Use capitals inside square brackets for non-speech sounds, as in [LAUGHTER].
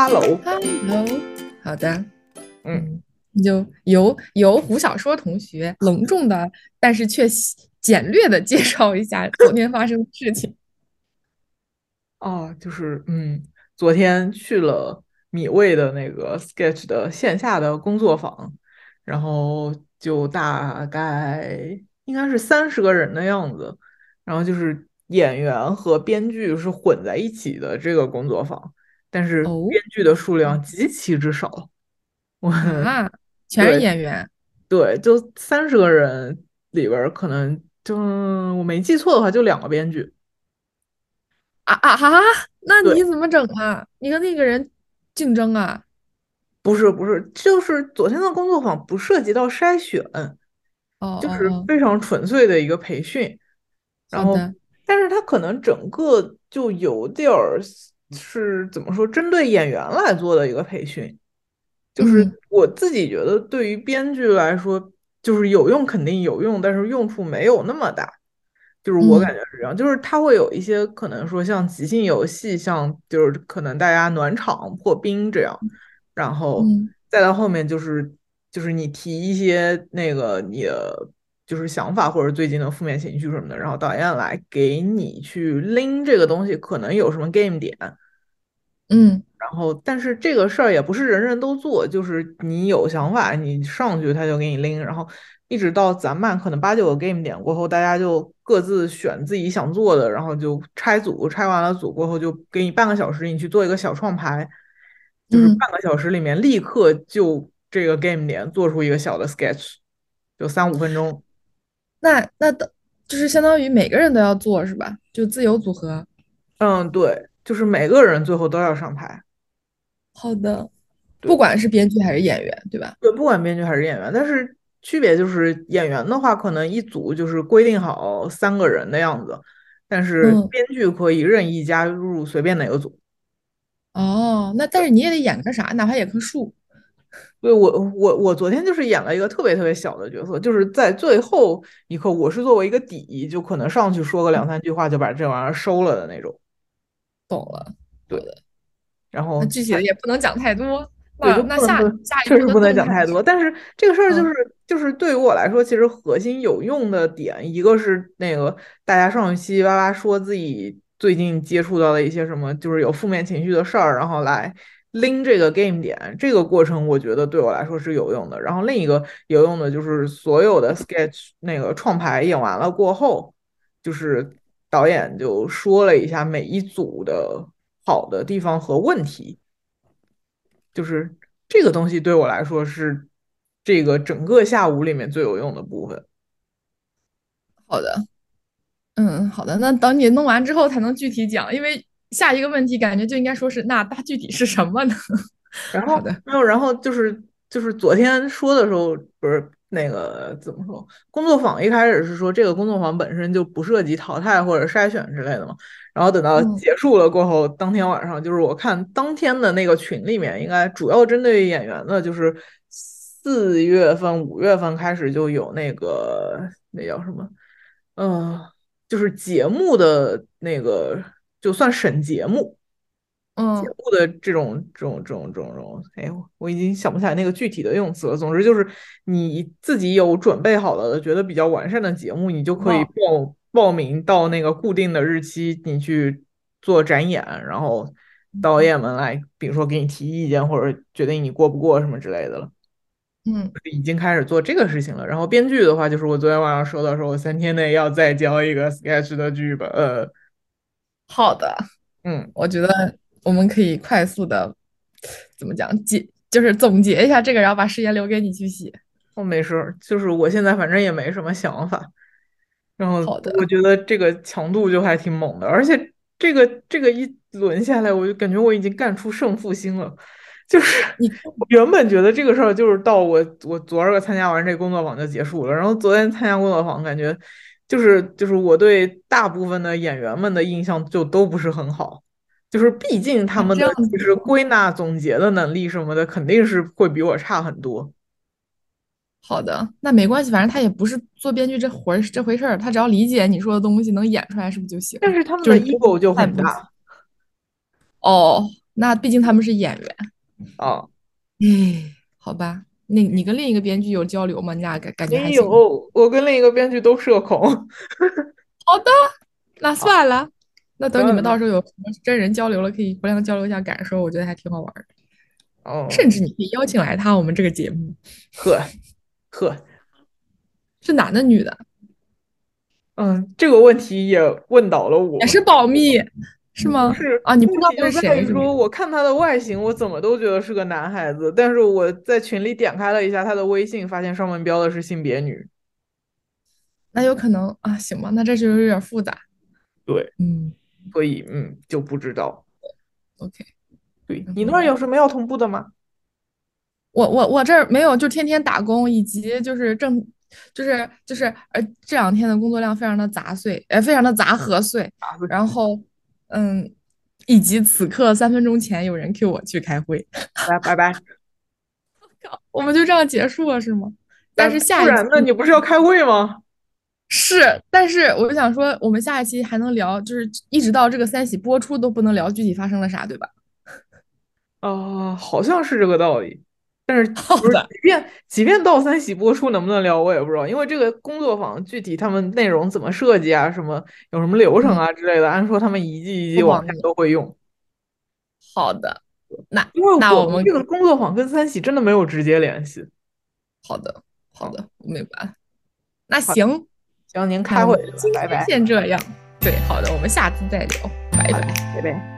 Hello，Hello，好的，嗯，嗯，就由由胡小说同学隆重的，但是却简略的介绍一下 [LAUGHS] 昨天发生的事情。哦，就是嗯，昨天去了米未的那个 Sketch 的线下的工作坊，然后就大概应该是三十个人的样子，然后就是演员和编剧是混在一起的这个工作坊，但是哦编剧的数量极其之少，我啊，全是演员对，就三十个人里边可能就我没记错的话，就两个编剧。啊啊哈！那。你怎么整啊？你跟那个人竞争啊？不是不是，就是昨天的工作坊不涉及到筛选，哦就是非常纯粹的一个培训。然后，但是他可能整个就有点儿是怎么说，针对演员来做的一个培训。就是嗯我自己觉得，对于编剧来说，就是有用肯定有用，但是用处没有那么大。就是我感嗯觉是这样，就是它会有一些可能说像即兴游戏，像就是可能大家暖场破冰这样，然后嗯再到后面就是就是你提一些那个你的就是想法或者最近的负面情绪什么的，然后导演来给你去拎这个东西，可能有什么 game 点，嗯。然后，但是这个事儿也不是人人都做，就是你有想法，你上去他就给你拎，然后一直到咱们可能八九个 game 点过后，大家就各自选自己想做的，然后就拆组，拆完了组过后就给你半个小时，你去做一个小创牌，就是嗯，半个小时里面立刻就这个 game 点做出一个小的 sketch，就三五分钟。那那等就是相当于每个人都要做是吧？就自由组合。嗯，对，就是每个人最后都要上台。好的，不。管是编剧还是演员，对吧？对，不管编剧还是演员，但是区别就是演员的话，可能一组就是规定好三个人的样子，但是嗯，编剧可以任意加入随便哪个组。哦，那但是你也得演个啥，哪怕演棵树。对，我我我昨天就是演了一个特别特别小的角色，就是在最后一刻，我是作为一个底，就可能上去说个两三句话就把这玩意儿收了的那种。懂了，对，的，然后具体的也不能讲太多。对，那那下下一确实不能讲太多。但是这个事儿就嗯是就是对于我来说，其实核心有用的点，一个是那个大家上去七七八八说自己最近接触到的一些什么，就是有负面情绪的事儿，然后来拎这个 game 点，这个过程我觉得对我来说是有用的。然后另一个有用的就是所有的 sketch 那个创牌演完了过后，就是导演就说了一下每一组的好的地方和问题。就是这个东西对我来说是这个整个下午里面最有用的部分。好的，嗯，好的。那等你弄完之后才能具体讲，因为下一个问题感觉就应该说是那它具体是什么呢？[LAUGHS] 然后的，没有，然后就是就是昨天说的时候，不是那个怎么说？工作坊一开始是说这个工作坊本身就不涉及淘汰或者筛选之类的嘛。然后等到嗯结束了过后，当天晚上就是我看当天的那个群里面，应该主要针对演员的，就是四月份、五月份开始就有那个那叫什么？嗯、就是节目的那个，就算审节目。嗯节嗯目的这种这种这种这种这种，哎，我我已经想不起来那个具体的用词了。总之就是你自己有准备好了的，觉得比较完善的节目，你就可以哦报报名到那个固定的日期，你去做展演，然后导演们来，比如说给你提意见或者决定你过不过什么之类的了。嗯，已经开始做这个事情了。然后编剧的话，就是我昨天晚上说到说，我三天内要再交一个 sketch 的剧本。呃，好的。嗯。我觉得我们可以快速的怎么讲结，就是总结一下这个，然后把时间留给你去写。我没事儿，就是我现在反正也没什么想法，然后我觉得这个强度就还挺猛的，而且这个这个一轮下来，我就感觉我已经干出胜负心了。就是 [LAUGHS] 原本觉得这个事儿就是到我我昨儿个参加完这个工作坊就结束了，然后昨天参加工作坊，感觉就是就是我对大部分的演员们的印象就都不是很好，就是毕竟他们的这样子其实归纳总结的能力什么的肯定是会比我差很多。好的，那没关系，反正他也不是做编剧这活儿这回事儿，他只要理解你说的东西，能演出来是不是就行？但是他们的就是你 ego 就很大，哦，那毕竟他们是演员。哦，哎，好吧，那你跟另一个编剧有交流吗？你俩感感觉还？有，我跟另一个编剧都社恐。[LAUGHS] 好的，那算了。那等你们嗯到时候有什么真人交流了，可以互相交流一下感受，我觉得还挺好玩的。哦，甚至你可以邀请来他我们这个节目，[LAUGHS] 呵呵，是男的女的，嗯，这个问题也问倒了我。也是保密，是吗？不是啊，你不知道是谁是说，我看他的外形，我怎么都觉得是个男孩子，但是我在群里点开了一下他的微信，发现上面标的是性别女。那有可能啊，行吧，那这就有点复杂。对，嗯所以嗯就不知道。，OK，对你那儿有什么要同步的吗？我我我这儿没有，就天天打工，以及就是正就是就是呃这两天的工作量非常的杂碎，呃非常的杂合碎，然后嗯，以及此刻三分钟前有人 Q 我去开会，[LAUGHS] 来，拜拜。[LAUGHS] 我们就这样结束了是吗？但是下一？期你不是要开会吗？是，但是我就想说，我们下一期还能聊，就是一直到这个三喜播出都不能聊具体发生了啥，对吧？啊、[LAUGHS] 好像是这个道理。但是 [LAUGHS] 不是好的即便即便到三喜播出能不能聊，我也不知道，因为这个工作坊具体他们内容怎么设计啊，什么有什么流程啊之类的，按说他们一季一季往下都会用。好的，那因为那我们这个工作坊跟三喜真的没有直接联系。好的好的，我明白了。那行，行，您开会今，天拜拜，先这样。对，好的，我们下次再聊，拜拜。拜拜。